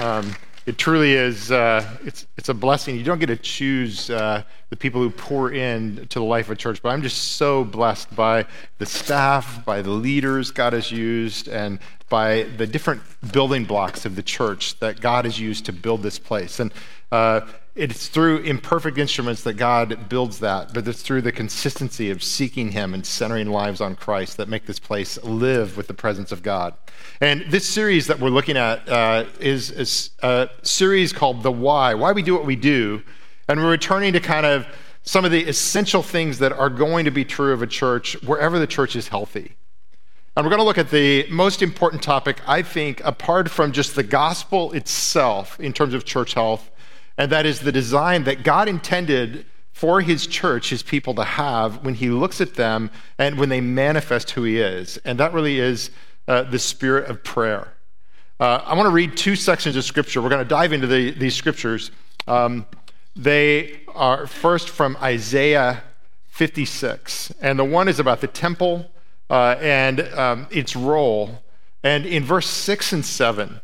Um, it truly is. Uh, it's it's a blessing. You don't get to choose uh, the people who pour in to the life of church, but I'm just so blessed by the staff, by the leaders God has used, and by the different building blocks of the church that God has used to build this place. And uh, it's through imperfect instruments that God builds that, but it's through the consistency of seeking Him and centering lives on Christ that make this place live with the presence of God. And this series that we're looking at uh, is, is a series called The Why, why we do what we do. And we're returning to kind of some of the essential things that are going to be true of a church wherever the church is healthy. And we're going to look at the most important topic, I think, apart from just the gospel itself in terms of church health and that is the design that God intended for his church, his people to have when he looks at them and when they manifest who he is. And that really is uh, the spirit of prayer. Uh, I want to read two sections of scripture. We're going to dive into the, these scriptures. Um, they are first from Isaiah 56. And the one is about the temple uh, and um, its role. And in verse 6 and 7,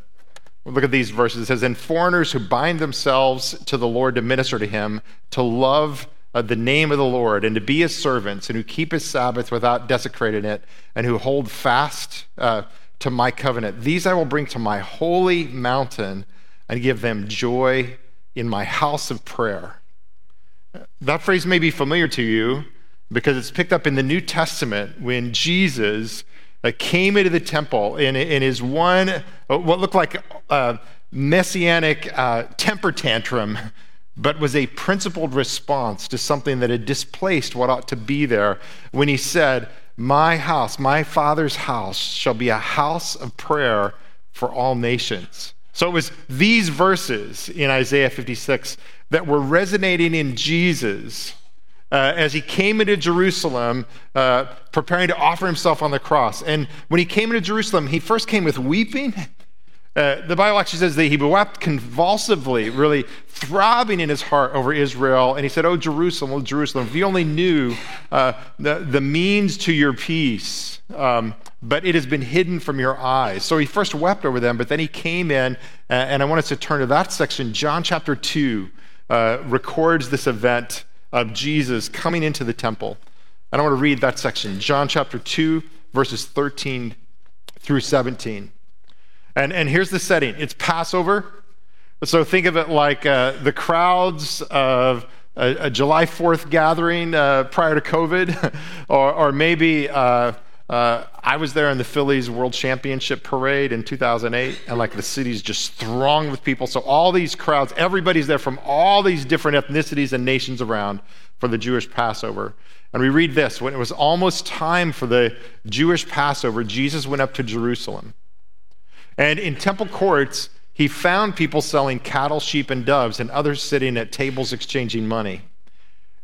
Look at these verses. It says, And foreigners who bind themselves to the Lord to minister to him, to love uh, the name of the Lord, and to be his servants, and who keep his Sabbath without desecrating it, and who hold fast uh, to my covenant. These I will bring to my holy mountain and give them joy in my house of prayer. That phrase may be familiar to you because it's picked up in the New Testament when Jesus uh, came into the temple in, in his one, uh, what looked like a messianic uh, temper tantrum, but was a principled response to something that had displaced what ought to be there when he said, My house, my father's house, shall be a house of prayer for all nations. So it was these verses in Isaiah 56 that were resonating in Jesus uh, as he came into Jerusalem, uh, preparing to offer himself on the cross. And when he came into Jerusalem, he first came with weeping. Uh, the Bible actually says that he wept convulsively, really throbbing in his heart over Israel. And he said, Oh, Jerusalem, oh, Jerusalem, if you only knew uh, the, the means to your peace, um, but it has been hidden from your eyes. So he first wept over them, but then he came in, uh, and I want us to turn to that section. John chapter 2 uh, records this event of Jesus coming into the temple. And I want to read that section, John chapter 2, verses 13 through 17. And, and here's the setting it's Passover. So think of it like uh, the crowds of a, a, July 4th gathering uh, prior to COVID, or, or maybe uh, uh, I was there in the Phillies World Championship parade in 2008, and like the city's just thronged with people. So all these crowds, everybody's there from all these different ethnicities and nations around for the Jewish Passover. And we read this when it was almost time for the Jewish Passover, Jesus went up to Jerusalem. And in temple courts, he found people selling cattle, sheep, and doves, and others sitting at tables exchanging money.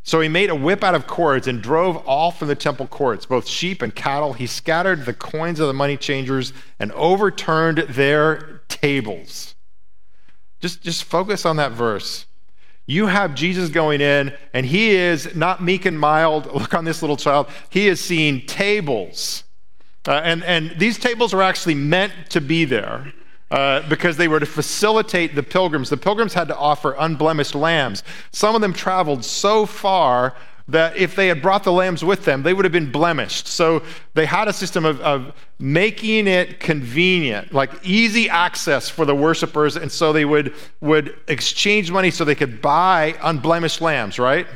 So he made a whip out of cords and drove all from the temple courts, both sheep and cattle. He scattered the coins of the money changers and overturned their tables. Just, just focus on that verse. You have Jesus going in, and he is not meek and mild. Look on this little child. He is seeing tables. Uh, and, and these tables are actually meant to be there. Uh, because they were to facilitate the pilgrims. The pilgrims had to offer unblemished lambs. Some of them traveled so far that if they had brought the lambs with them, they would have been blemished. So they had a system of, of making it convenient, like easy access for the worshipers. And so they would, would exchange money so they could buy unblemished lambs, right?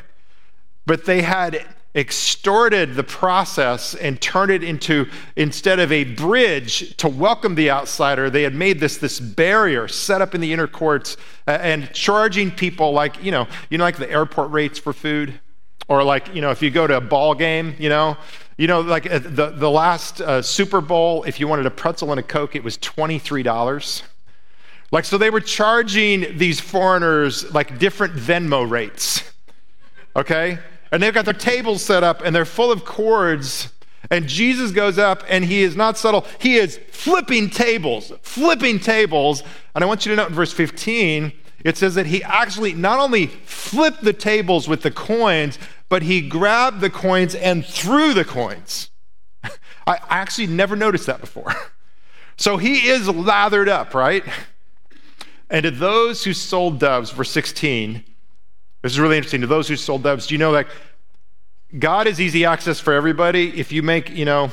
But they had extorted the process and turned it into instead of a bridge to welcome the outsider they had made this this barrier set up in the inner courts uh, and charging people like you know you know like the airport rates for food? Or like you know if you go to a ball game you know? You know like uh, the, the last uh, super bowl if you wanted a pretzel and a coke it was $23 like so they were charging these foreigners like different venmo rates okay and they've got their tables set up and they're full of cords. And Jesus goes up and he is not subtle. He is flipping tables, flipping tables. And I want you to note in verse 15, it says that he actually not only flipped the tables with the coins, but he grabbed the coins and threw the coins. I actually never noticed that before. So he is lathered up, right? And to those who sold doves, verse 16, this is really interesting. To those who sold doves, do you know that God is easy access for everybody? If you make, you know,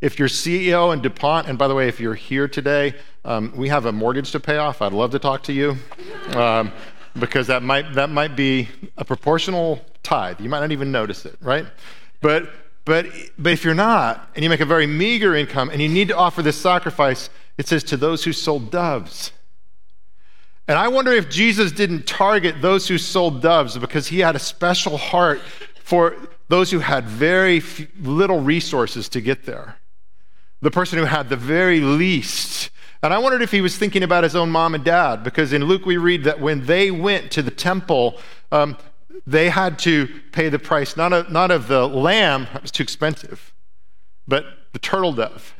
if you're CEO in DuPont, and by the way, if you're here today, um, we have a mortgage to pay off. I'd love to talk to you um, because that might, that might be a proportional tithe. You might not even notice it, right? But, but, but if you're not, and you make a very meager income, and you need to offer this sacrifice, it says to those who sold doves. And I wonder if Jesus didn't target those who sold doves because he had a special heart for those who had very little resources to get there the person who had the very least. And I wondered if he was thinking about his own mom and dad, because in Luke we read that when they went to the temple, um, they had to pay the price, not of, not of the lamb, it was too expensive, but the turtle dove.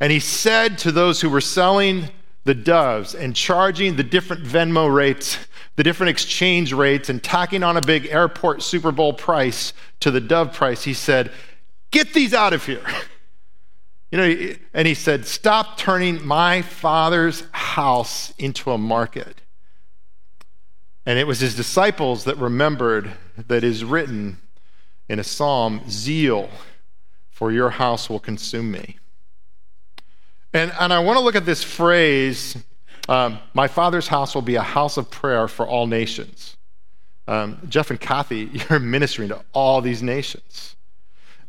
And he said to those who were selling the doves and charging the different Venmo rates, the different exchange rates, and tacking on a big airport Super Bowl price to the dove price, he said, Get these out of here. You know, and he said, Stop turning my father's house into a market. And it was his disciples that remembered that is written in a psalm Zeal for your house will consume me. And, and I want to look at this phrase um, My father's house will be a house of prayer for all nations. Um, Jeff and Kathy, you're ministering to all these nations.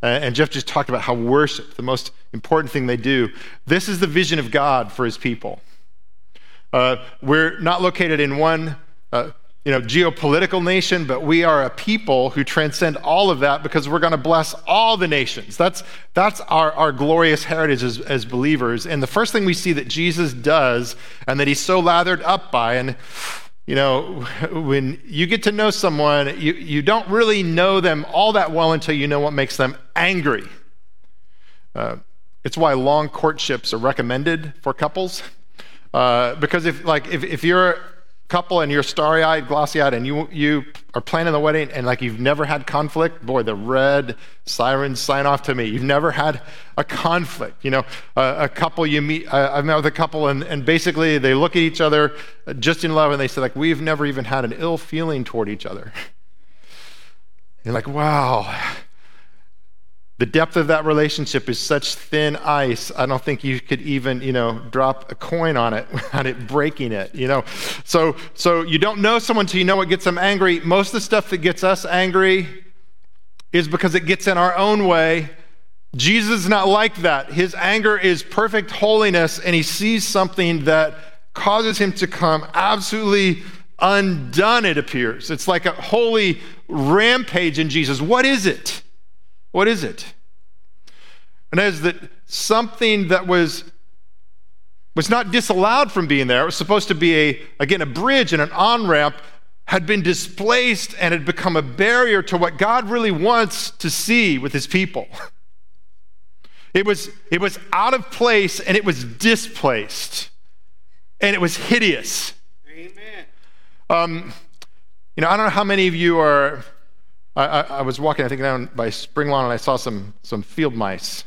Uh, and Jeff just talked about how worship, the most important thing they do. This is the vision of God for his people. Uh, we're not located in one uh, you know, geopolitical nation, but we are a people who transcend all of that because we're going to bless all the nations. That's, that's our, our glorious heritage as, as believers. And the first thing we see that Jesus does and that he's so lathered up by, and you know, when you get to know someone, you, you don't really know them all that well until you know what makes them angry. Uh, it's why long courtships are recommended for couples. Uh, because if, like, if, if you're couple and you're starry eyed, glossy eyed, and you, you are planning the wedding and like you've never had conflict, boy, the red sirens sign off to me. You've never had a conflict. You know, uh, a couple you meet, uh, I've met with a couple and, and basically they look at each other just in love and they say, like, we've never even had an ill feeling toward each other. You're like, wow. The depth of that relationship is such thin ice. I don't think you could even, you know, drop a coin on it without it breaking it, you know. So, so you don't know someone until you know what gets them angry. Most of the stuff that gets us angry is because it gets in our own way. Jesus is not like that. His anger is perfect holiness, and he sees something that causes him to come absolutely undone, it appears. It's like a holy rampage in Jesus. What is it? What is it? And as that something that was was not disallowed from being there. It was supposed to be a again a bridge and an on-ramp had been displaced and had become a barrier to what God really wants to see with his people. It was, it was out of place and it was displaced and it was hideous. Amen. Um, you know, I don't know how many of you are I, I, I, was walking, I think, down by Spring Lawn, and I saw some, some field mice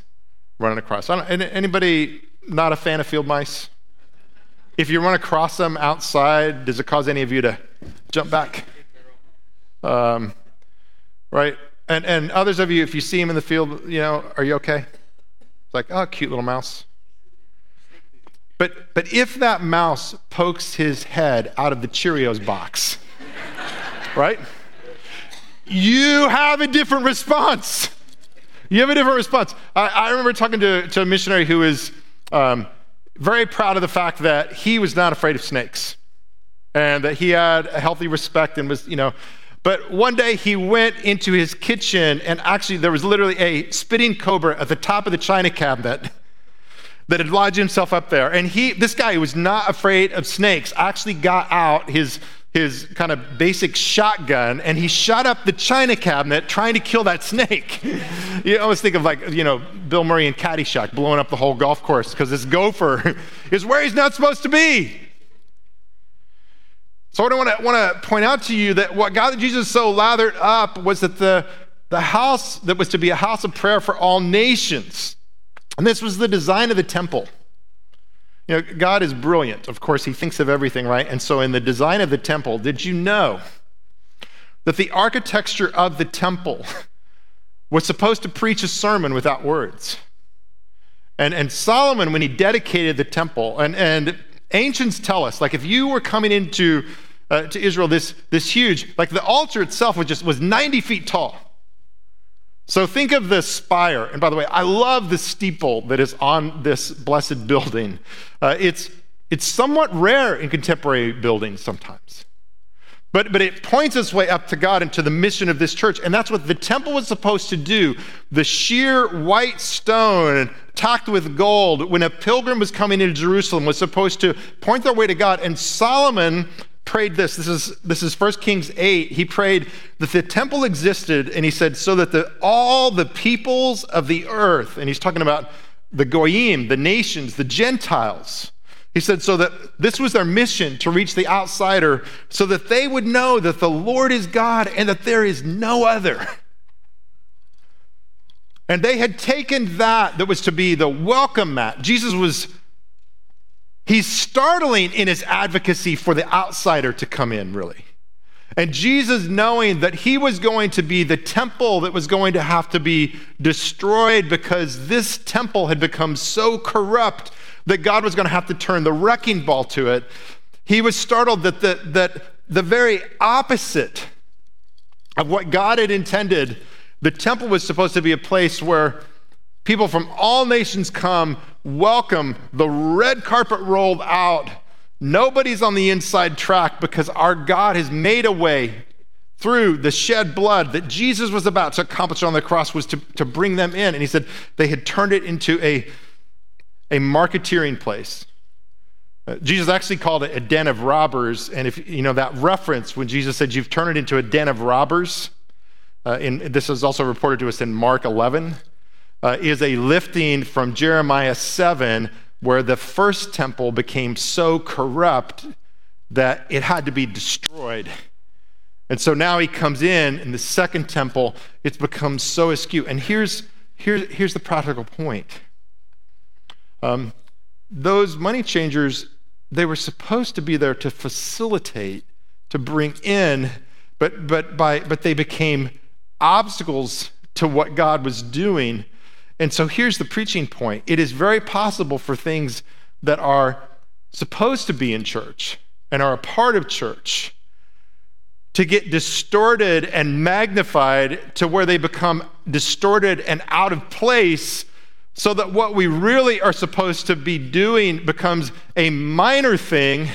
running across. anybody not a fan of field mice? If you run across them outside, does it cause any of you to jump back? Um, right? And, and others of you, if you see them in the field, you know, are you okay? It's like, oh, cute little mouse. But, but if that mouse pokes his head out of the Cheerios box, right? You have a different response. You have a different response. I, I remember talking to, to, a missionary who was um, very proud of the fact that he was not afraid of snakes and that he had a healthy respect and was, you know. But one day he went into his kitchen and actually there was literally a spitting cobra at the top of the china cabinet that had lodged himself up there. And he, this guy who was not afraid of snakes, actually got out his his kind of basic shotgun and he shot up the china cabinet trying to kill that snake. you always think of like, you know, Bill Murray and Caddyshack blowing up the whole golf course because this gopher is where he's not supposed to be. So I want to want to point out to you that what God Jesus so lathered up was that the, the house that was to be a house of prayer for all nations. And this was the design of the temple. You know, God is brilliant. Of course, he thinks of everything, right? And so in the design of the temple, did you know that the architecture of the temple was supposed to preach a sermon without words? And, and Solomon, when he dedicated the temple, and, and ancients tell us, like if you were coming into uh, to Israel, this, this huge, like the altar itself was just was 90 feet tall. So think of the spire. And by the way, I love the steeple that is on this blessed building. Uh, it's, it's somewhat rare in contemporary buildings sometimes. But, but it points its way up to God and to the mission of this church. And that's what the temple was supposed to do. The sheer white stone topped with gold, when a pilgrim was coming into Jerusalem, was supposed to point their way to God. And Solomon prayed this. This is, this is 1 Kings 8. He prayed that the temple existed, and he said, so that the, all the peoples of the earth, and he's talking about the Goyim, the nations, the Gentiles. He said, so that this was their mission to reach the outsider, so that they would know that the Lord is God and that there is no other. And they had taken that that was to be the welcome mat. Jesus was He's startling in his advocacy for the outsider to come in, really. And Jesus, knowing that he was going to be the temple that was going to have to be destroyed because this temple had become so corrupt that God was going to have to turn the wrecking ball to it, he was startled that the, that the very opposite of what God had intended, the temple was supposed to be a place where people from all nations come welcome, the red carpet rolled out. Nobody's on the inside track because our God has made a way through the shed blood that Jesus was about to accomplish on the cross was to, to bring them in. And he said they had turned it into a, a marketeering place. Uh, Jesus actually called it a den of robbers. And if you know that reference when Jesus said, You've turned it into a den of robbers, uh, in, this is also reported to us in Mark 11 uh, is a lifting from Jeremiah 7, where the first temple became so corrupt that it had to be destroyed. And so now he comes in, in the second temple, it's become so askew. And here's, here's, here's the practical point um, those money changers, they were supposed to be there to facilitate, to bring in, but, but, by, but they became obstacles to what God was doing and so here's the preaching point. It is very possible for things that are supposed to be in church and are a part of church to get distorted and magnified to where they become distorted and out of place so that what we really are supposed to be doing becomes a minor thing.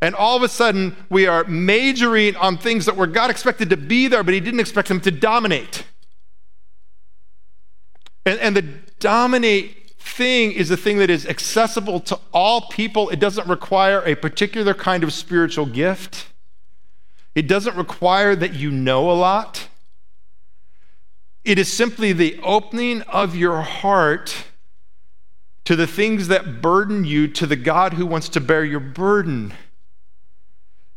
And all of a sudden we are majoring on things that were God expected to be there but he didn't expect them to dominate and, and the dominate thing is a thing that is accessible to all people. It doesn't require a particular kind of spiritual gift, it doesn't require that you know a lot. It is simply the opening of your heart to the things that burden you to the God who wants to bear your burden.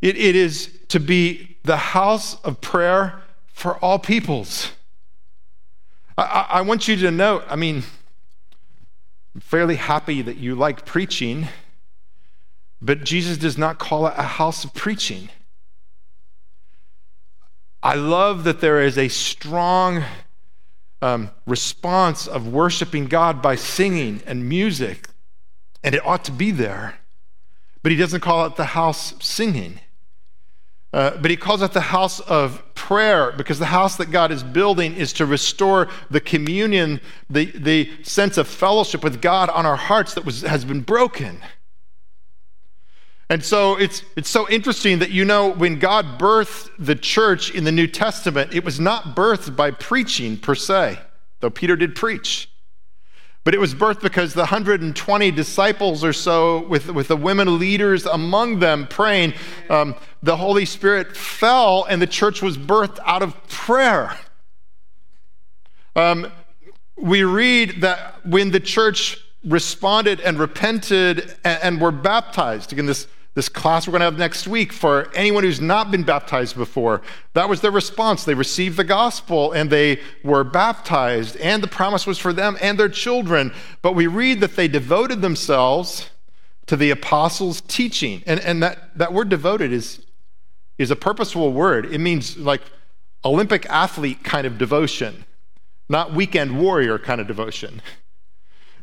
It, it is to be the house of prayer for all peoples. I, I want you to know, I mean, I'm fairly happy that you like preaching, but Jesus does not call it a house of preaching. I love that there is a strong um, response of worshiping God by singing and music, and it ought to be there. But he doesn't call it the house singing. Uh, but he calls it the house of prayer because the house that God is building is to restore the communion, the, the sense of fellowship with God on our hearts that was, has been broken. And so it's, it's so interesting that you know when God birthed the church in the New Testament, it was not birthed by preaching per se, though Peter did preach. But it was birthed because the 120 disciples or so, with, with the women leaders among them praying, um, the Holy Spirit fell and the church was birthed out of prayer. Um, we read that when the church responded and repented and, and were baptized, again, this this class we're going to have next week for anyone who's not been baptized before. That was their response. They received the gospel and they were baptized, and the promise was for them and their children. But we read that they devoted themselves to the apostles' teaching. And, and that, that word devoted is, is a purposeful word. It means like Olympic athlete kind of devotion, not weekend warrior kind of devotion.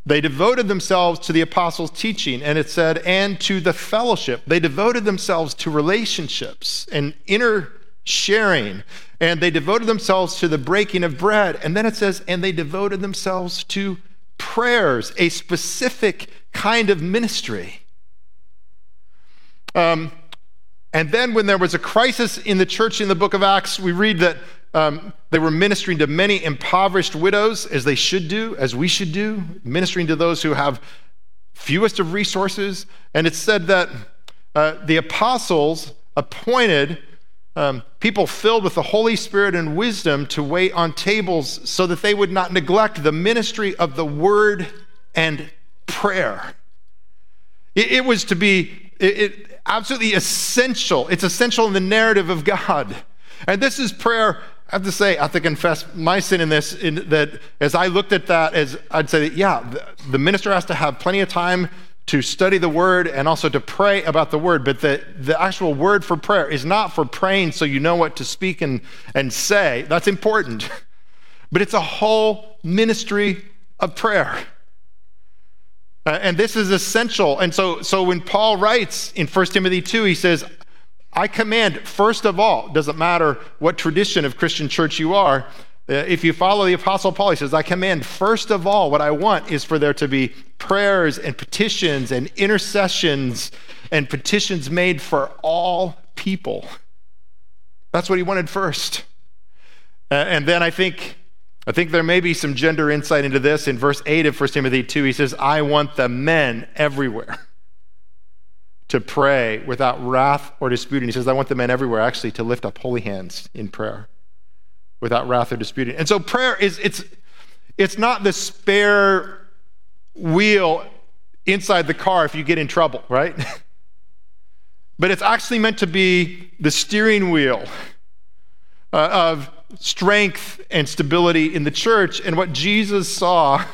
They devoted themselves to the apostles' teaching, and it said, and to the fellowship. They devoted themselves to relationships and inner sharing, and they devoted themselves to the breaking of bread. And then it says, and they devoted themselves to prayers, a specific kind of ministry. Um, and then, when there was a crisis in the church in the book of Acts, we read that um, they were ministering to many impoverished widows, as they should do, as we should do, ministering to those who have fewest of resources. And it said that uh, the apostles appointed um, people filled with the Holy Spirit and wisdom to wait on tables so that they would not neglect the ministry of the word and prayer. It, it was to be it, it, absolutely essential. It's essential in the narrative of God. And this is prayer I have to say, I have to confess my sin in this, in that as I looked at that, as I'd say, that, yeah, the, the minister has to have plenty of time to study the word and also to pray about the word. But the, the actual word for prayer is not for praying so you know what to speak and, and say. That's important. But it's a whole ministry of prayer. Uh, and this is essential. And so, so when Paul writes in 1 Timothy 2, he says, I command, first of all, doesn't matter what tradition of Christian church you are, uh, if you follow the Apostle Paul, he says, I command, first of all, what I want is for there to be prayers and petitions and intercessions and petitions made for all people. That's what he wanted first. And then I think, I think there may be some gender insight into this. In verse 8 of 1 Timothy 2, he says, I want the men everywhere to pray without wrath or disputing. He says, I want the men everywhere actually to lift up holy hands in prayer without wrath or disputing. And so prayer is it's it's not the spare wheel inside the car if you get in trouble, right? but it's actually meant to be the steering wheel uh, of strength and stability in the church. And what Jesus saw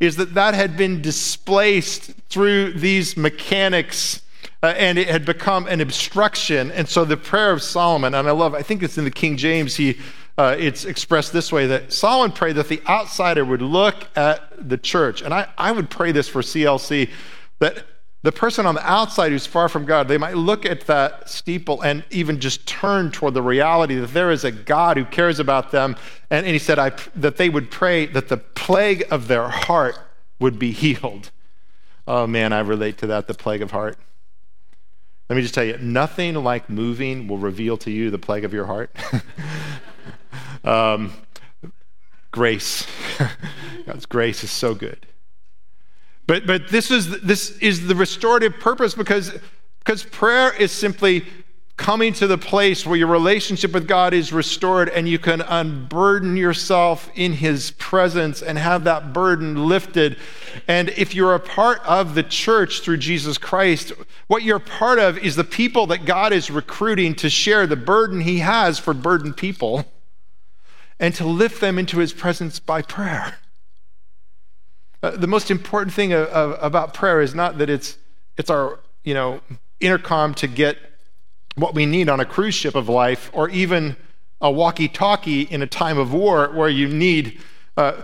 is that that had been displaced through these mechanics uh, and it had become an obstruction. And so the prayer of Solomon, and I love, I think it's in the King James, he uh, it's expressed this way that Solomon prayed that the outsider would look at the church. And I, I would pray this for CLC that the person on the outside who's far from God, they might look at that steeple and even just turn toward the reality that there is a God who cares about them. And, and he said I, that they would pray that the plague of their heart would be healed. Oh man, I relate to that, the plague of heart. Let me just tell you, nothing like moving will reveal to you the plague of your heart. um, grace. God's grace is so good. But, but this, is, this is the restorative purpose because, because prayer is simply coming to the place where your relationship with God is restored and you can unburden yourself in His presence and have that burden lifted. And if you're a part of the church through Jesus Christ, what you're part of is the people that God is recruiting to share the burden He has for burdened people and to lift them into His presence by prayer. Uh, the most important thing of, of, about prayer is not that it's, it's our you know, intercom to get what we need on a cruise ship of life, or even a walkie talkie in a time of war where you need uh,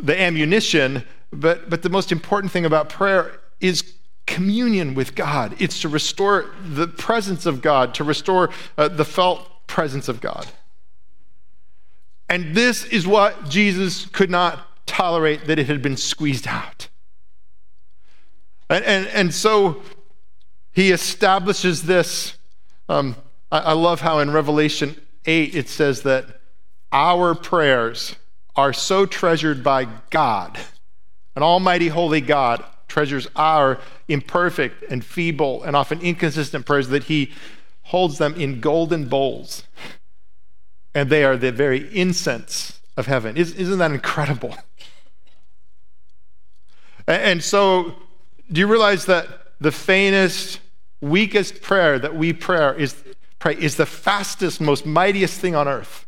the ammunition. But, but the most important thing about prayer is communion with God. It's to restore the presence of God, to restore uh, the felt presence of God. And this is what Jesus could not tolerate that it had been squeezed out. And, and, and so he establishes this um, I, I love how in Revelation 8 it says that our prayers are so treasured by God, an almighty holy God treasures our imperfect and feeble and often inconsistent prayers that he holds them in golden bowls. And they are the very incense of heaven. Isn't that incredible? And so, do you realize that the faintest weakest prayer that we pray is, pray is the fastest, most mightiest thing on earth.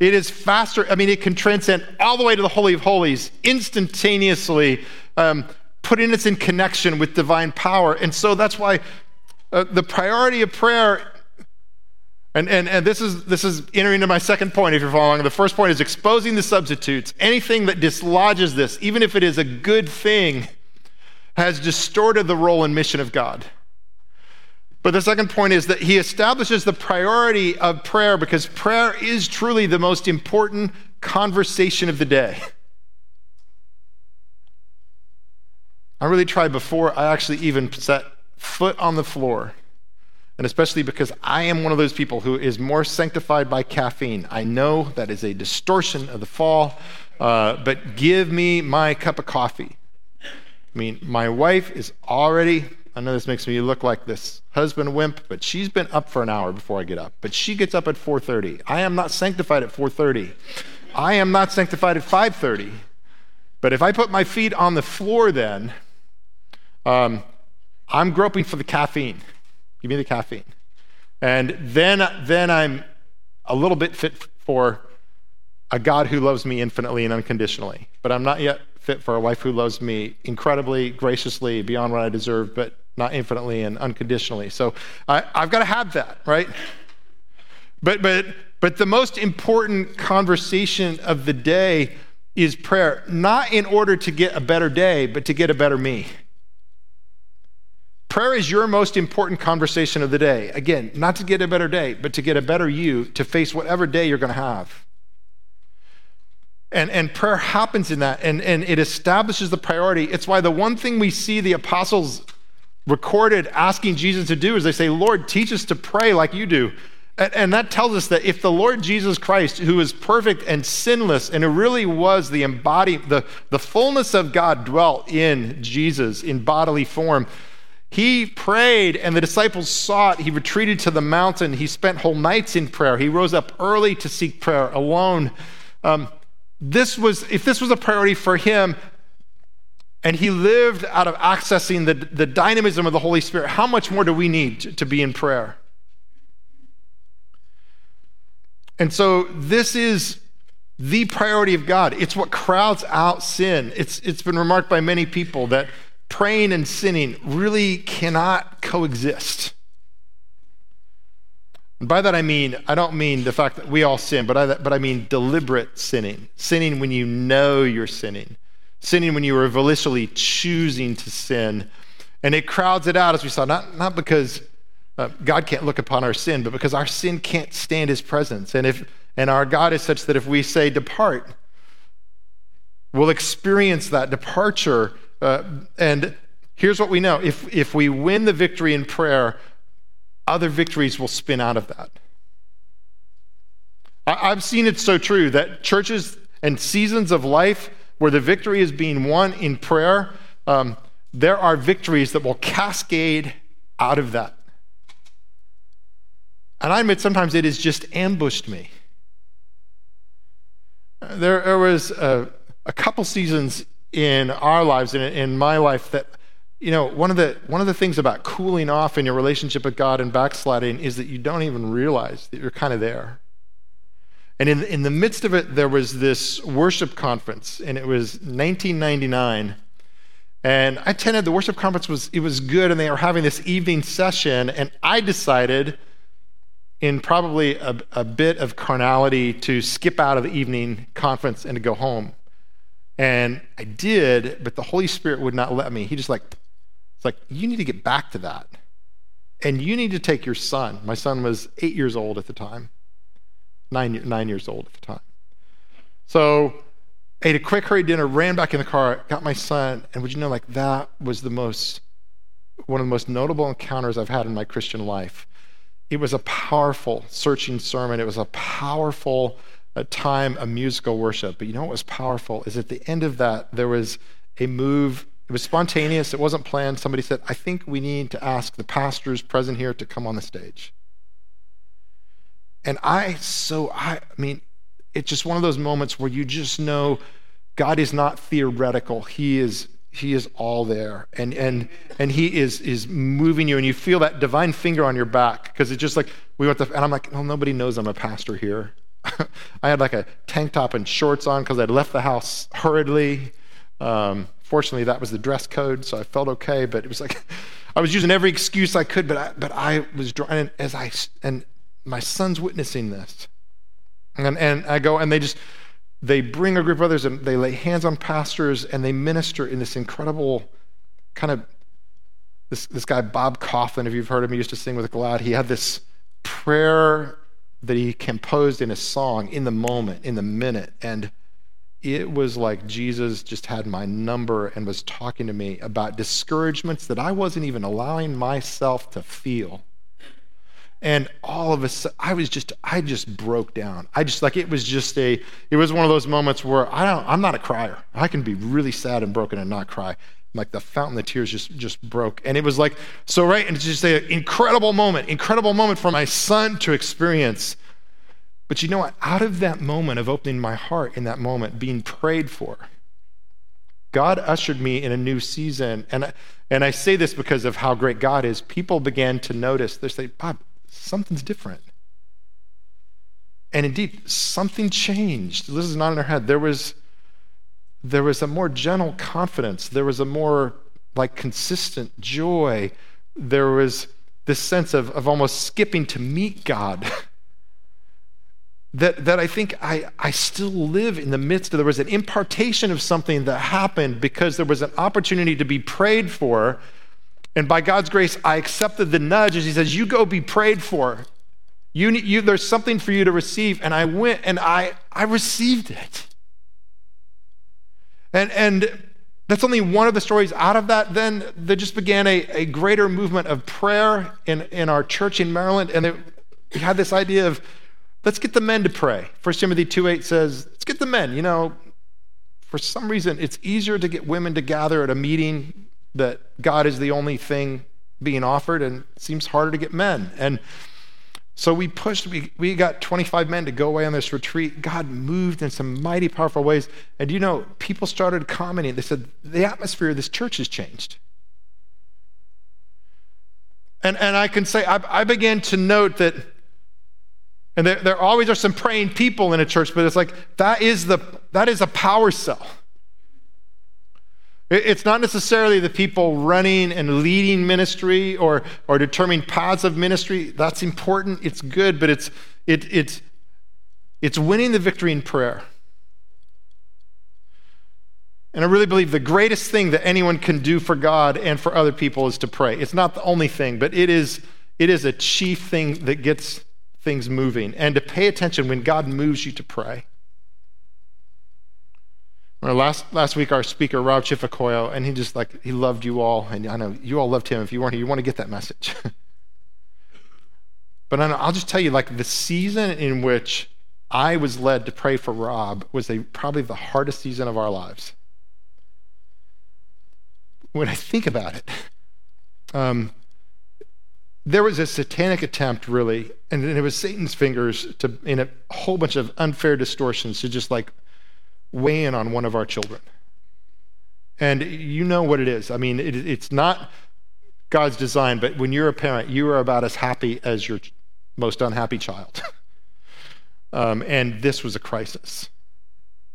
It is faster. I mean, it can transcend all the way to the Holy of Holies instantaneously. Um, putting us in connection with divine power. And so that's why uh, the priority of prayer and, and, and this, is, this is entering into my second point if you're following. The first point is exposing the substitutes. Anything that dislodges this, even if it is a good thing, has distorted the role and mission of God. But the second point is that he establishes the priority of prayer because prayer is truly the most important conversation of the day. I really tried before I actually even set foot on the floor and especially because I am one of those people who is more sanctified by caffeine. I know that is a distortion of the fall, uh, but give me my cup of coffee. I mean, my wife is already, I know this makes me look like this husband wimp, but she's been up for an hour before I get up. But she gets up at 4:30. I am not sanctified at 4:30. I am not sanctified at 5:30. But if I put my feet on the floor then, um, I'm groping for the caffeine. Give me the caffeine. And then, then I'm a little bit fit for a God who loves me infinitely and unconditionally. But I'm not yet fit for a wife who loves me incredibly, graciously, beyond what I deserve, but not infinitely and unconditionally. So I, have got to have that, right? But, but, but the most important conversation of the day is prayer, not in order to get a better day, but to get a better me. Prayer is your most important conversation of the day. Again, not to get a better day, but to get a better you to face whatever day you're going to have. And, and prayer happens in that, and, and it establishes the priority. It's why the one thing we see the apostles recorded asking Jesus to do is they say, Lord, teach us to pray like you do. And, and that tells us that if the Lord Jesus Christ, who is perfect and sinless, and who really was the embodied, the, the fullness of God dwelt in Jesus in bodily form, he prayed, and the disciples it. He retreated to the mountain. He spent whole nights in prayer. He rose up early to seek prayer alone. Um, this was, if this was a priority for him, and he lived out of accessing the, the dynamism of the Holy Spirit, how much more do we need to, to be in prayer? And so, this is the priority of God. It's what crowds out sin. It's, it's been remarked by many people that praying and sinning really cannot coexist. And by that I mean, I don't mean the fact that we all sin, but I, but I mean deliberate sinning. Sinning when you know you're sinning. Sinning when you are volitionally choosing to sin. And it crowds it out, as we saw, not, not because uh, God can't look upon our sin, but because our sin can't stand his presence. And, if, and our God is such that if we say, depart, we'll experience that departure uh, and here's what we know if, if we win the victory in prayer, other victories will spin out of that. I've seen it so true that churches and seasons of life where the victory is being won in prayer, um, there are victories that will cascade out of that. And I admit sometimes it has just ambushed me. There, there was a, a couple seasons in our lives and in my life that you know one of the one of the things about cooling off in your relationship with god and backsliding is that you don't even realize that you're kind of there. And in, in the midst of it there was this worship conference and it was 1999 and i attended the worship conference was it was good and they were having this evening session and i decided in probably a, a bit of carnality to skip out of the evening conference and to go home. And I did, but the Holy Spirit would not let me. He just like, it's like, you need to get back to that. And you need to take your son. My son was eight years old at the time, nine, nine years old at the time. So ate a quick hurry dinner, ran back in the car, got my son, and would you know, like that was the most, one of the most notable encounters I've had in my Christian life. It was a powerful, searching sermon. It was a powerful, a time of musical worship. But you know what was powerful is at the end of that, there was a move. It was spontaneous, it wasn't planned. Somebody said, I think we need to ask the pastors present here to come on the stage. And I, so, I, I mean, it's just one of those moments where you just know God is not theoretical. He is he is all there and and and he is is moving you and you feel that divine finger on your back because it's just like we went to and i'm like well nobody knows i'm a pastor here I had like a tank top and shorts on because I'd left the house hurriedly. Um, fortunately, that was the dress code, so I felt okay. But it was like I was using every excuse I could, but I, but I was drawing as I and my son's witnessing this, and and I go and they just they bring a group of others and they lay hands on pastors and they minister in this incredible kind of this, this guy bob Kauflin, if you've heard of him he used to sing with glad he had this prayer that he composed in a song in the moment in the minute and it was like jesus just had my number and was talking to me about discouragements that i wasn't even allowing myself to feel. And all of a sudden i was just i just broke down. I just like it was just a it was one of those moments where i don't i'm not a crier. I can be really sad and broken and not cry. Like the fountain of tears just just broke. And it was like so right and it's just an incredible moment incredible moment for my son to experience but you know what out of that moment of opening my heart in that moment being prayed for god ushered me in a new season and and i say this because of how great god is people began to notice they say bob something's different. And indeed, something changed. This is not in our head. There was, there was a more gentle confidence. There was a more like consistent joy. There was this sense of, of almost skipping to meet God. that, that I think I, I still live in the midst of. There was an impartation of something that happened because there was an opportunity to be prayed for and by God's grace, I accepted the nudge as He says, You go be prayed for. You, you, there's something for you to receive. And I went and I, I received it. And, and that's only one of the stories out of that. Then there just began a, a greater movement of prayer in, in our church in Maryland. And it, we had this idea of let's get the men to pray. 1 Timothy 2 8 says, let's get the men. You know, for some reason, it's easier to get women to gather at a meeting that God is the only thing being offered, and it seems harder to get men. And so we pushed, we, we got 25 men to go away on this retreat. God moved in some mighty powerful ways. And you know, people started commenting. They said, the atmosphere of this church has changed. And, and I can say, I, I began to note that, and there, there always are some praying people in a church, but it's like that is, the, that is a power cell. It's not necessarily the people running and leading ministry or, or determining paths of ministry. That's important, it's good, but it's, it, it's, it's winning the victory in prayer. And I really believe the greatest thing that anyone can do for God and for other people is to pray. It's not the only thing, but it is, it is a chief thing that gets things moving. And to pay attention when God moves you to pray. Last, last week, our speaker, Rob Chifakoyo, and he just like, he loved you all. And I know you all loved him. If you weren't here, you want to get that message. but I know, I'll just tell you, like, the season in which I was led to pray for Rob was a, probably the hardest season of our lives. When I think about it, um, there was a satanic attempt, really, and it was Satan's fingers to, in a whole bunch of unfair distortions, to just like weigh in on one of our children. And you know what it is. I mean, it, it's not God's design, but when you're a parent, you are about as happy as your most unhappy child. um, and this was a crisis.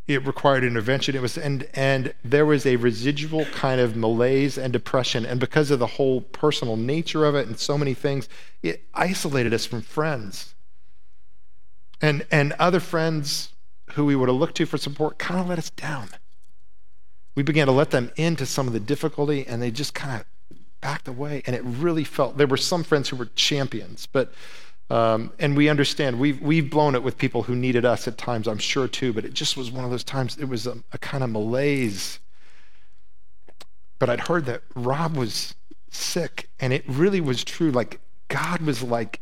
It required intervention. It was, and, and there was a residual kind of malaise and depression. And because of the whole personal nature of it and so many things, it isolated us from friends. And, and other friends who we would have looked to for support kind of let us down. We began to let them into some of the difficulty and they just kind of backed away. And it really felt there were some friends who were champions, but um, and we understand we've we've blown it with people who needed us at times, I'm sure too. But it just was one of those times. It was a, a kind of malaise. But I'd heard that Rob was sick, and it really was true. Like God was like,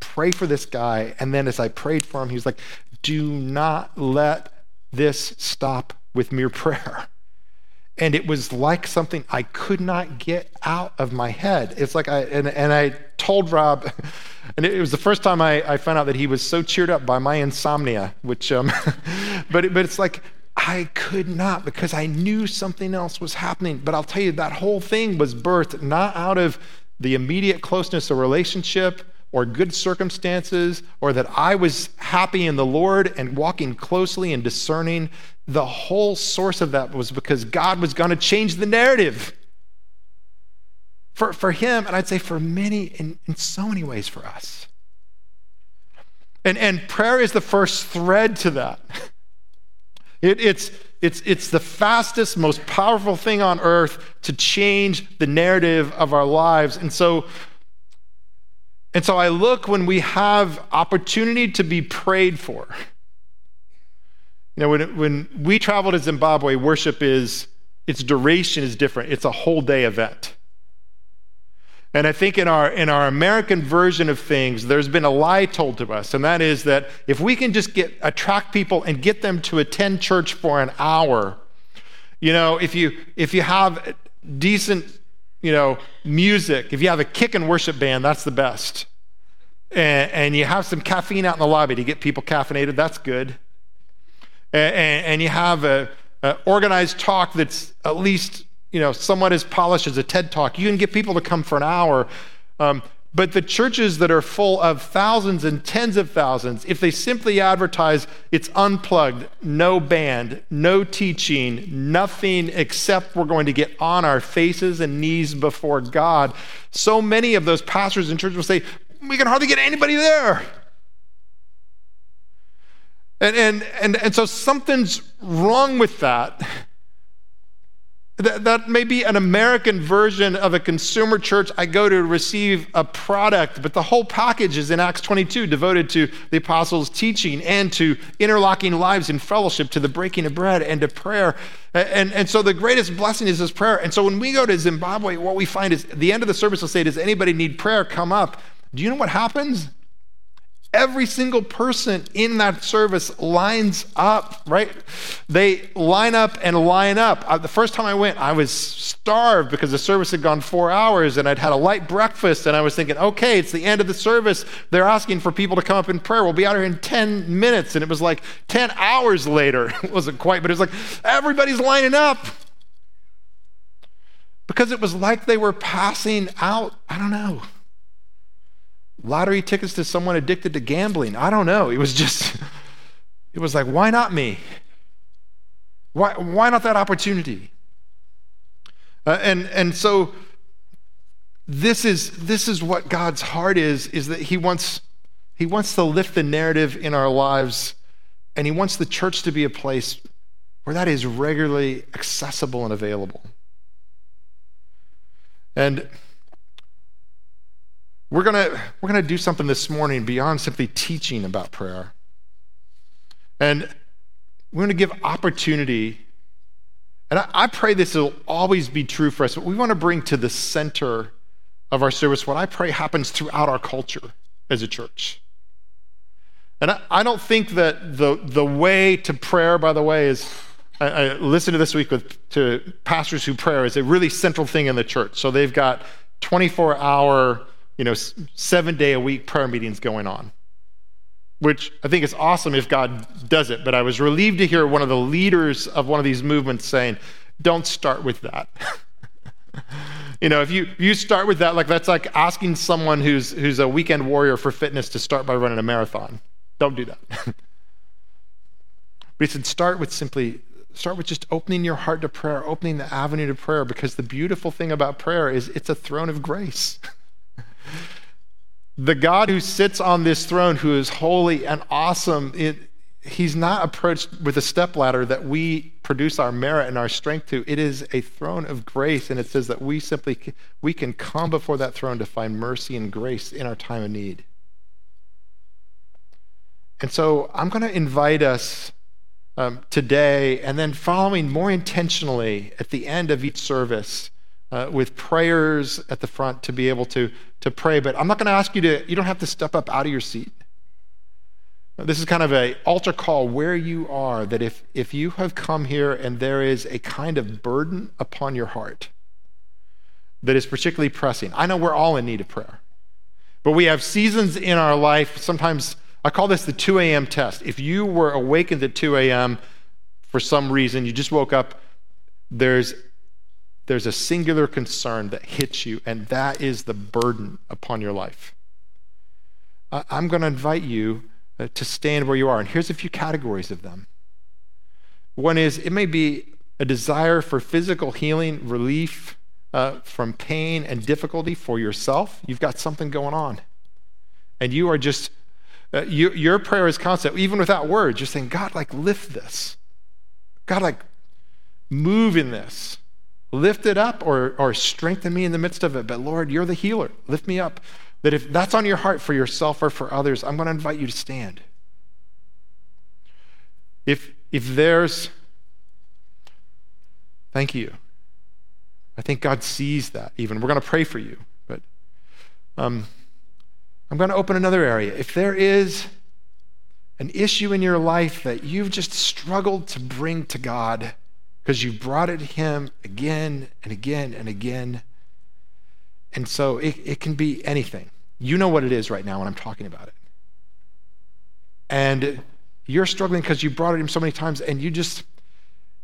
pray for this guy, and then as I prayed for him, he was like, do not let this stop with mere prayer. And it was like something I could not get out of my head. It's like I, and, and I told Rob, and it was the first time I, I found out that he was so cheered up by my insomnia, which, um, but, but it's like I could not because I knew something else was happening. But I'll tell you, that whole thing was birthed not out of the immediate closeness of relationship or good circumstances or that I was happy in the Lord and walking closely and discerning, the whole source of that was because God was going to change the narrative. For, for him, and I'd say for many, in, in so many ways for us. And, and prayer is the first thread to that. It, it's, it's, it's the fastest, most powerful thing on earth to change the narrative of our lives. And so, and so I look when we have opportunity to be prayed for. You know, when, when we travel to Zimbabwe, worship is, its duration is different. It's a whole day event. And I think in our, in our American version of things, there's been a lie told to us, and that is that if we can just get attract people and get them to attend church for an hour, you know, if you if you have decent, you know, music, if you have a kick and worship band, that's the best. And, and you have some caffeine out in the lobby to get people caffeinated, that's good. And, and, you have a, a organized talk that's at least you know, somewhat as polished as a TED talk. You can get people to come for an hour. Um, but the churches that are full of thousands and tens of thousands, if they simply advertise it's unplugged, no band, no teaching, nothing except we're going to get on our faces and knees before God, so many of those pastors and churches will say, we can hardly get anybody there. And, and, and, and so something's wrong with that. That, that may be an American version of a consumer church. I go to receive a product, but the whole package is in Acts 22, devoted to the apostles' teaching and to interlocking lives in fellowship, to the breaking of bread and to prayer. And, and so the greatest blessing is this prayer. And so when we go to Zimbabwe, what we find is the end of the service will say, Does anybody need prayer? Come up. Do you know what happens? Every single person in that service lines up, right? They line up and line up. Uh, the first time I went, I was starved because the service had gone four hours and I'd had a light breakfast. And I was thinking, okay, it's the end of the service. They're asking for people to come up in prayer. We'll be out here in 10 minutes. And it was like 10 hours later. it wasn't quite, but it was like everybody's lining up because it was like they were passing out. I don't know lottery tickets to someone addicted to gambling. I don't know. It was just, it was like, why not me? Why, why not that opportunity? Uh, and, and so this is, this is what God's heart is, is that he wants, he wants to lift the narrative in our lives and he wants the church to be a place where that is regularly accessible and available. And we're going to we're going to do something this morning beyond simply teaching about prayer. And we're going to give opportunity. And I, I pray this will always be true for us, but we want to bring to the center of our service what I pray happens throughout our culture as a church. And I, I don't think that the, the way to prayer, by the way, is I, I listened to this week with to pastors who prayer is a really central thing in the church. So they've got 24 hour you know, seven day a week prayer meetings going on, which I think is awesome if God does it. But I was relieved to hear one of the leaders of one of these movements saying, don't start with that. you know, if you, you start with that, like that's like asking someone who's, who's a weekend warrior for fitness to start by running a marathon. Don't do that. but he said, start with simply start with just opening your heart to prayer, opening the avenue to prayer, because the beautiful thing about prayer is it's a throne of grace. the God who sits on this throne, who is holy and awesome, it, he's not approached with a stepladder that we produce our merit and our strength to. It is a throne of grace, and it says that we simply we can come before that throne to find mercy and grace in our time of need. And so I'm going to invite us um, today, and then following more intentionally at the end of each service uh, with prayers at the front to be able to, to pray. But I'm not going to ask you to, you don't have to step up out of your seat. This is kind of a altar call where you are that if, if you have come here and there is a kind of burden upon your heart that is particularly pressing. I know we're all in need of prayer. But we have seasons in our life, sometimes I call this the 2 a.m. test. If you were awakened at 2 a.m. for some reason, you just woke up, there's there's a singular concern that hits you, and that is the burden upon your life. I'm going to invite you uh, to stand where you are. And here's a few categories of them. One is it may be a desire for physical healing, relief uh, from pain and difficulty for yourself. You've got something going on. And you are just, uh, you, your prayer is constant, even without words. You're saying, God, like, lift this. God, like, move in this. Lift it up or, or strengthen me in the midst of it. But Lord, you're the healer. Lift me up. That if that's on your heart for yourself or for others, I'm going to invite you to stand. If, if there's, thank you. I think God sees that even. We're going to pray for you. But um, I'm going to open another area. If there is an issue in your life that you've just struggled to bring to God because you've brought it to Him again and again and again, and so it, it can be anything. You know what it is right now when I'm talking about it. And you're struggling because you brought it Him so many times, and you just,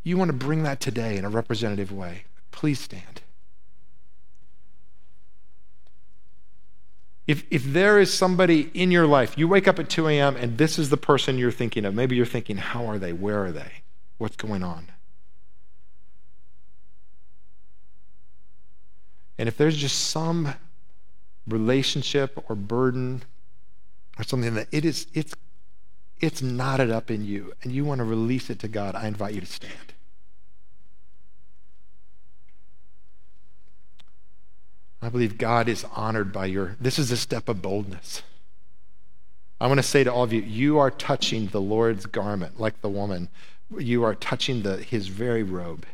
you want to bring that today in a representative way. Please stand. If, if there is somebody in your life, you wake up at 2 a.m. and this is the person you're thinking of. Maybe you're thinking, how are they? Where are they? What's going on? And if there's just some relationship or burden or something that it is, it's, it's knotted up in you and you want to release it to God, I invite you to stand. I believe God is honored by your, this is a step of boldness. I want to say to all of you, you are touching the Lord's garment like the woman. You are touching the, his very robe.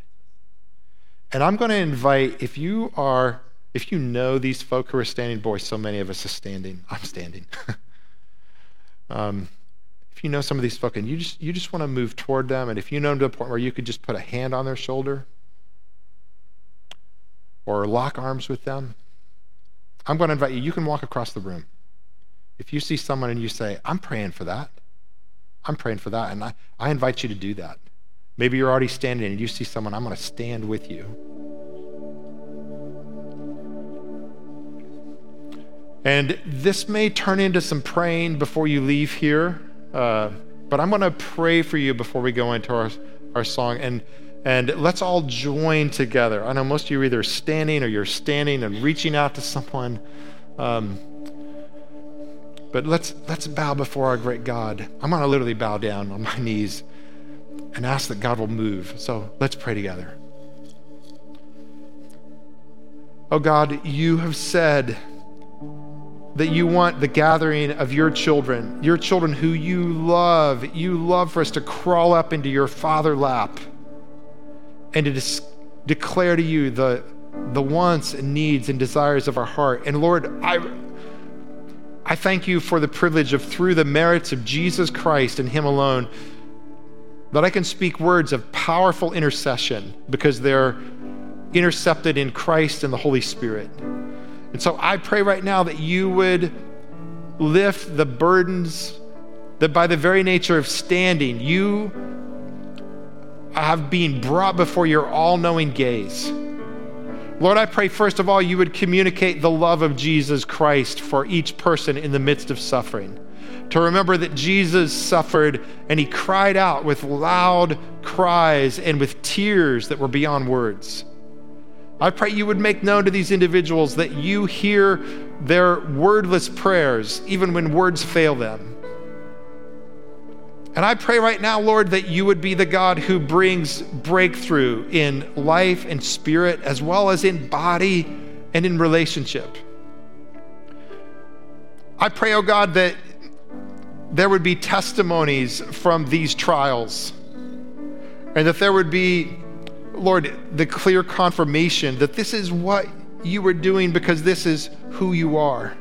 And I'm going to invite, if you are, if you know these folk who are standing, boy, so many of us are standing. I'm standing. um, if you know some of these folk and you just you just want to move toward them, and if you know them to a point where you could just put a hand on their shoulder, or lock arms with them, I'm going to invite you. You can walk across the room. If you see someone and you say, I'm praying for that, I'm praying for that, and I, I invite you to do that. Maybe you're already standing and you see someone, I'm going to stand with you. And this may turn into some praying before you leave here, uh, but I'm going to pray for you before we go into our, our song. And and let's all join together. I know most of you are either standing or you're standing and reaching out to someone. Um, but let's, let's bow before our great God. I'm going to literally bow down on my knees and ask that God will move. So let's pray together. Oh God, you have said that you want the gathering of your children, your children who you love. You love for us to crawl up into your father lap and to dis- declare to you the, the wants and needs and desires of our heart. And Lord, I, I thank you for the privilege of, through the merits of Jesus Christ and Him alone, that I can speak words of powerful intercession because they're intercepted in Christ and the Holy Spirit. And so I pray right now that you would lift the burdens that by the very nature of standing, you have been brought before your all knowing gaze. Lord, I pray first of all you would communicate the love of Jesus Christ for each person in the midst of suffering. To remember that Jesus suffered and he cried out with loud cries and with tears that were beyond words. I pray you would make known to these individuals that you hear their wordless prayers, even when words fail them. And I pray right now, Lord, that you would be the God who brings breakthrough in life and spirit, as well as in body and in relationship. I pray, oh God, that there would be testimonies from these trials, and that there would be, Lord, the clear confirmation that this is what you were doing because this is who you are.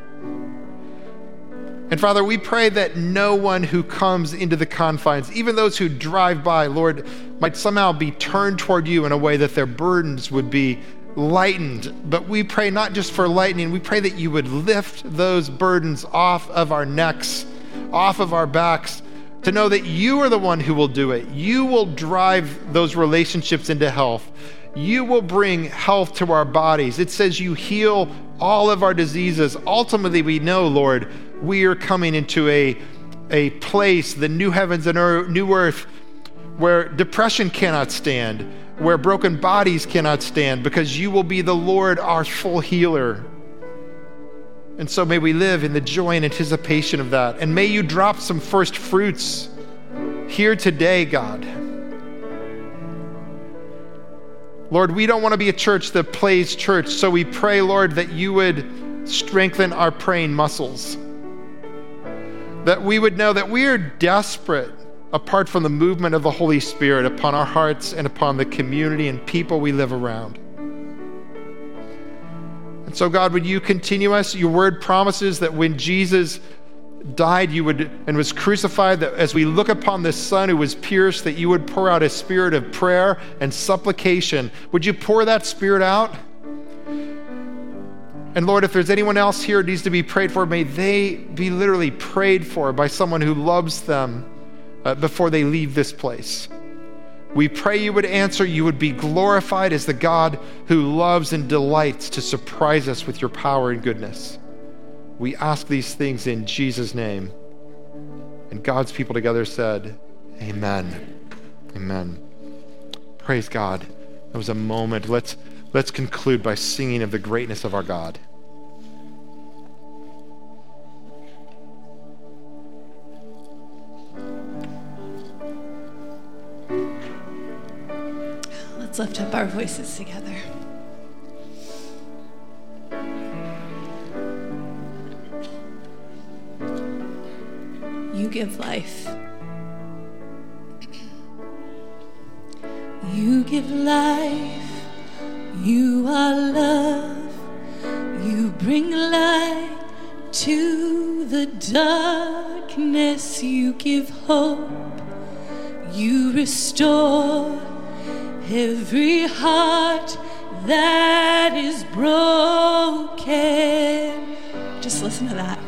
And Father, we pray that no one who comes into the confines, even those who drive by, Lord, might somehow be turned toward you in a way that their burdens would be lightened. But we pray not just for lightening, we pray that you would lift those burdens off of our necks, off of our backs, to know that you are the one who will do it. You will drive those relationships into health. You will bring health to our bodies. It says you heal all of our diseases. Ultimately, we know, Lord, we are coming into a, a place, the new heavens and earth, new earth, where depression cannot stand, where broken bodies cannot stand, because you will be the Lord, our full healer. And so may we live in the joy and anticipation of that. And may you drop some first fruits here today, God. Lord, we don't want to be a church that plays church, so we pray, Lord, that you would strengthen our praying muscles. That we would know that we are desperate apart from the movement of the Holy Spirit upon our hearts and upon the community and people we live around. So, God, would you continue us? Your word promises that when Jesus died you would and was crucified that as we look upon this son who was pierced that you would pour out a spirit of prayer and supplication. Would you pour that spirit out? And lord if there's anyone else here needs to be prayed for may they be literally prayed for by someone who loves them uh, before they leave this place we pray you would answer you would be glorified as the god who loves and delights to surprise us with your power and goodness we ask these things in Jesus' name. And God's people together said, Amen. Amen. Praise God. That was a moment. Let's, let's conclude by singing of the greatness of our God. Let's lift up our voices together. You give life. You give life. You are love. You bring light to the darkness. You give hope. You restore every heart that is broken. Just listen to that.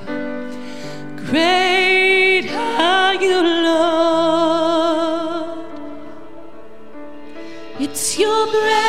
Great are you, Lord. It's your breath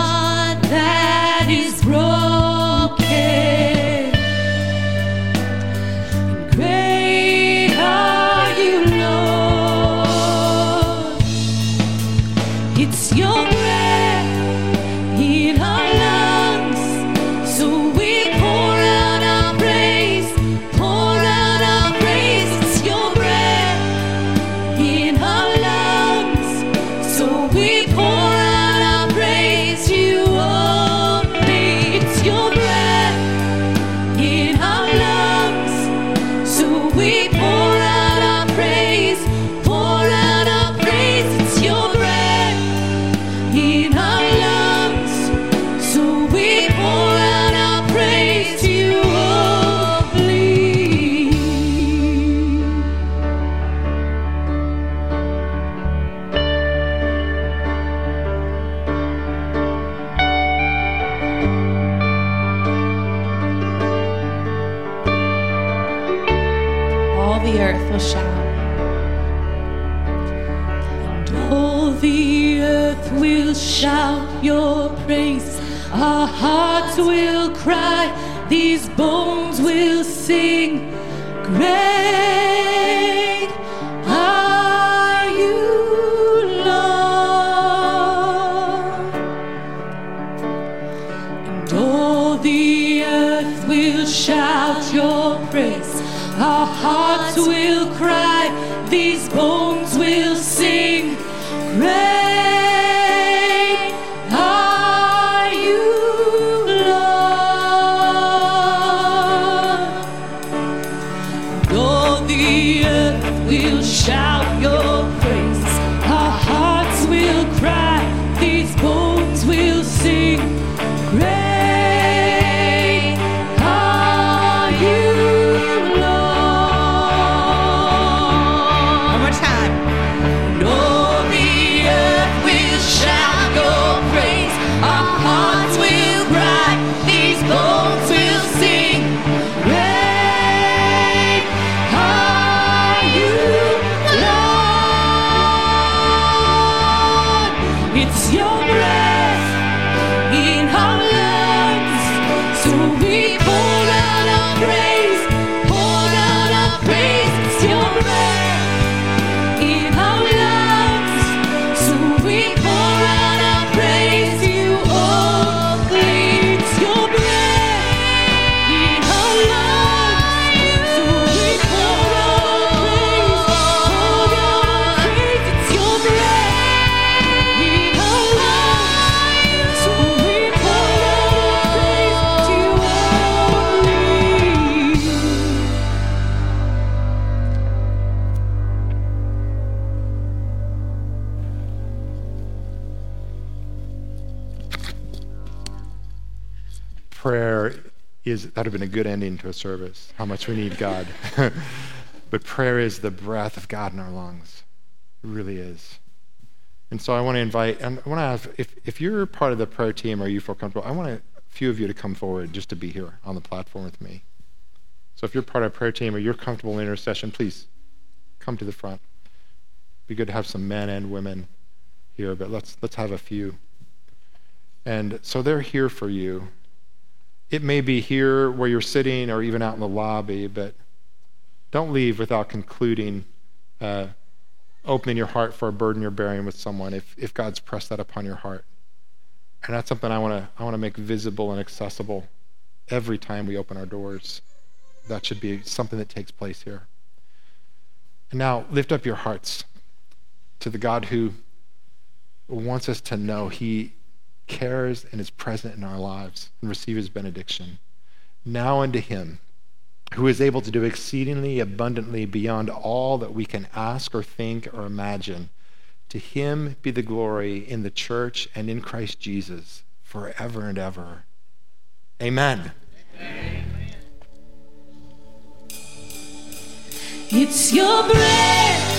the earth will shout your praise. Our hearts will cry. These bones is that would have been a good ending to a service how much we need god. But prayer is the breath of god in our lungs. It really is. And so i want to invite and i want to have if, if you're part of the prayer team or you feel comfortable i want a few of you to come forward just to be here on the platform with me. So if you're part of a prayer team or you're comfortable in intercession please come to the front. Be good to have some men and women here but let's let's have a few. And so they're here for you it may be here where you're sitting or even out in the lobby, but don't leave without concluding, uh, opening your heart for a burden you're bearing with someone if, if God's pressed that upon your heart. And that's something I want to I want to make visible and accessible every time we open our doors. That should be something that takes place here. And now lift up your hearts to the God who wants us to know He cares and is present in our lives and receive his benediction. Now unto him who is able to do exceedingly abundantly beyond all that we can ask or think or imagine. To him be the glory in the church and in Christ Jesus forever and ever. Amen. It's your breath